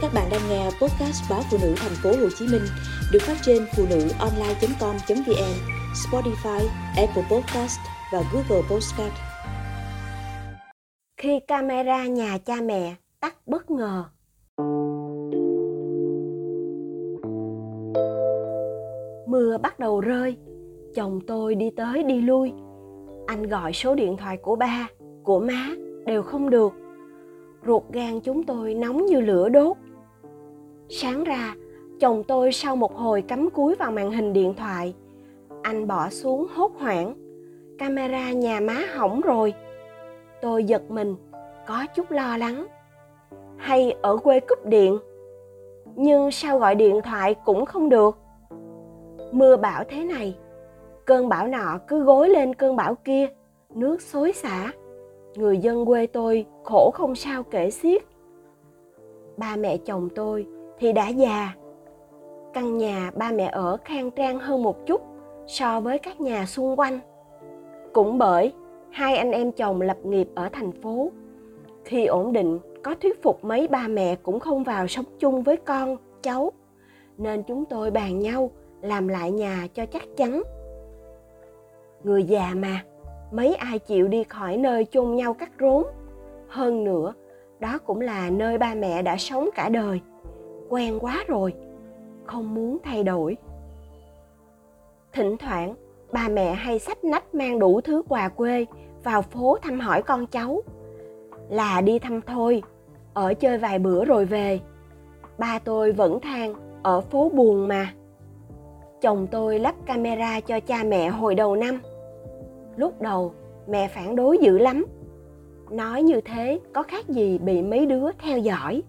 Các bạn đang nghe podcast báo phụ nữ thành phố Hồ Chí Minh được phát trên phụ nữ online.com.vn, Spotify, Apple Podcast và Google Podcast. Khi camera nhà cha mẹ tắt bất ngờ. Mưa bắt đầu rơi, chồng tôi đi tới đi lui. Anh gọi số điện thoại của ba, của má đều không được. Ruột gan chúng tôi nóng như lửa đốt sáng ra, chồng tôi sau một hồi cắm cúi vào màn hình điện thoại. Anh bỏ xuống hốt hoảng. Camera nhà má hỏng rồi. Tôi giật mình, có chút lo lắng. Hay ở quê cúp điện. Nhưng sao gọi điện thoại cũng không được. Mưa bão thế này, cơn bão nọ cứ gối lên cơn bão kia, nước xối xả. Người dân quê tôi khổ không sao kể xiết. Ba mẹ chồng tôi thì đã già. Căn nhà ba mẹ ở khang trang hơn một chút so với các nhà xung quanh. Cũng bởi hai anh em chồng lập nghiệp ở thành phố, khi ổn định, có thuyết phục mấy ba mẹ cũng không vào sống chung với con, cháu. Nên chúng tôi bàn nhau làm lại nhà cho chắc chắn. Người già mà, mấy ai chịu đi khỏi nơi chôn nhau cắt rốn. Hơn nữa, đó cũng là nơi ba mẹ đã sống cả đời quen quá rồi, không muốn thay đổi. Thỉnh thoảng bà mẹ hay sách nách mang đủ thứ quà quê vào phố thăm hỏi con cháu. Là đi thăm thôi, ở chơi vài bữa rồi về. Ba tôi vẫn than, ở phố buồn mà. Chồng tôi lắp camera cho cha mẹ hồi đầu năm. Lúc đầu, mẹ phản đối dữ lắm. Nói như thế có khác gì bị mấy đứa theo dõi.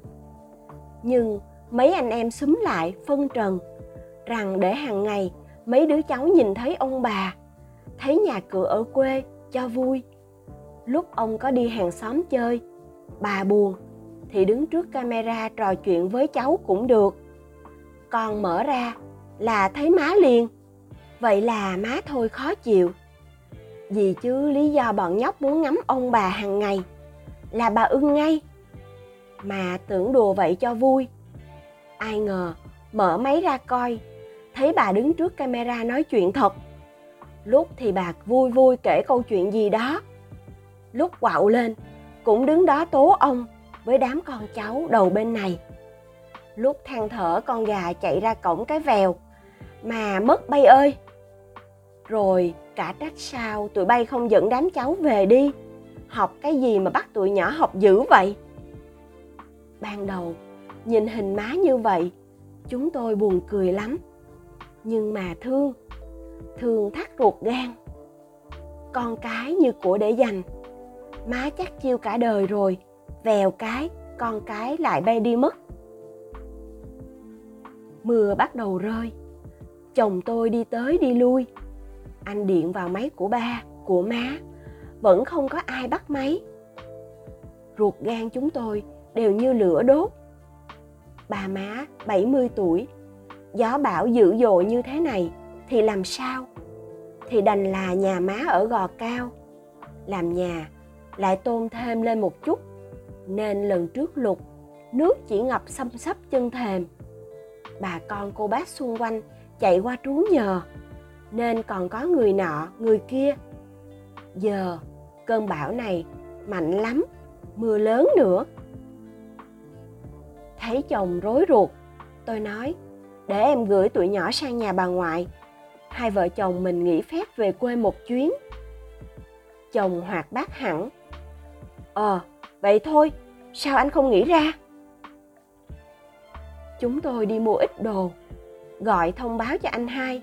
Nhưng mấy anh em xúm lại, phân trần, rằng để hàng ngày, mấy đứa cháu nhìn thấy ông bà, thấy nhà cửa ở quê, cho vui. Lúc ông có đi hàng xóm chơi, bà buồn, thì đứng trước camera trò chuyện với cháu cũng được. Còn mở ra là thấy má liền. Vậy là má thôi khó chịu. Vì chứ lý do bọn nhóc muốn ngắm ông bà hàng ngày là bà ưng ngay. Mà tưởng đùa vậy cho vui ai ngờ, mở máy ra coi. Thấy bà đứng trước camera nói chuyện thật. Lúc thì bà vui vui kể câu chuyện gì đó. Lúc quạo lên, cũng đứng đó tố ông với đám con cháu đầu bên này. Lúc than thở con gà chạy ra cổng cái vèo, mà mất bay ơi. Rồi cả trách sao tụi bay không dẫn đám cháu về đi? Học cái gì mà bắt tụi nhỏ học dữ vậy? Ban đầu nhìn hình má như vậy, chúng tôi buồn cười lắm. Nhưng mà thương thương thắt ruột gan. Con cái như của để dành. Má chắc chiêu cả đời rồi, vèo cái, con cái lại bay đi mất. Mưa bắt đầu rơi, chồng tôi đi tới đi lui. Anh điện vào máy của ba, của má, vẫn không có ai bắt máy. Ruột gan chúng tôi đều như lửa đốt bà má 70 tuổi. Gió bão dữ dội như thế này, thì làm sao? Thì đành là nhà má ở gò cao. Làm nhà lại tôn thêm lên một chút, nên lần trước lụt, nước chỉ ngập xâm xấp chân thềm. Bà con cô bác xung quanh chạy qua trú nhờ, nên còn có người nọ, người kia. Giờ cơn bão này mạnh lắm, mưa lớn nữa thấy chồng rối ruột. Tôi nói, để em gửi tụi nhỏ sang nhà bà ngoại. Hai vợ chồng mình nghỉ phép về quê một chuyến. Chồng hoạt bát hẳn ờ vậy thôi, sao anh không nghĩ ra? Chúng tôi đi mua ít đồ, gọi thông báo cho anh hai.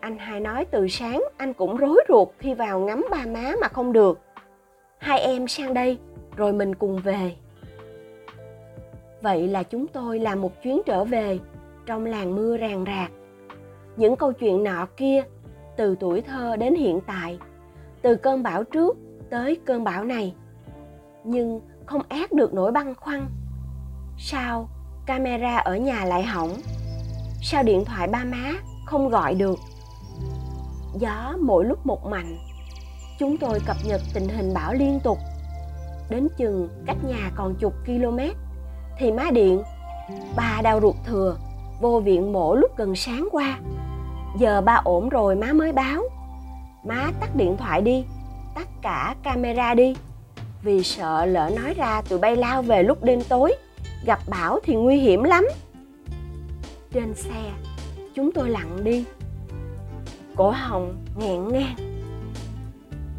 Anh hai nói từ sáng anh cũng rối ruột khi vào ngắm ba má mà không được. Hai em sang đây, rồi mình cùng về vậy là chúng tôi làm một chuyến trở về, trong làng mưa ràng rạc. Những câu chuyện nọ kia, từ tuổi thơ đến hiện tại, từ cơn bão trước tới cơn bão này. Nhưng không át được nỗi băn khoăn. Sao camera ở nhà lại hỏng? Sao điện thoại ba má không gọi được? Gió mỗi lúc một mạnh. Chúng tôi cập nhật tình hình bão liên tục. Đến chừng cách nhà còn chục km thì má điện. Ba đau ruột thừa, vô viện mổ lúc gần sáng qua. Giờ ba ổn rồi, má mới báo. Má tắt điện thoại đi, tắt cả camera đi. Vì sợ lỡ nói ra tụi bay lao về lúc đêm tối, gặp bão thì nguy hiểm lắm. Trên xe, chúng tôi lặng đi. Cổ họng nghẹn ngang.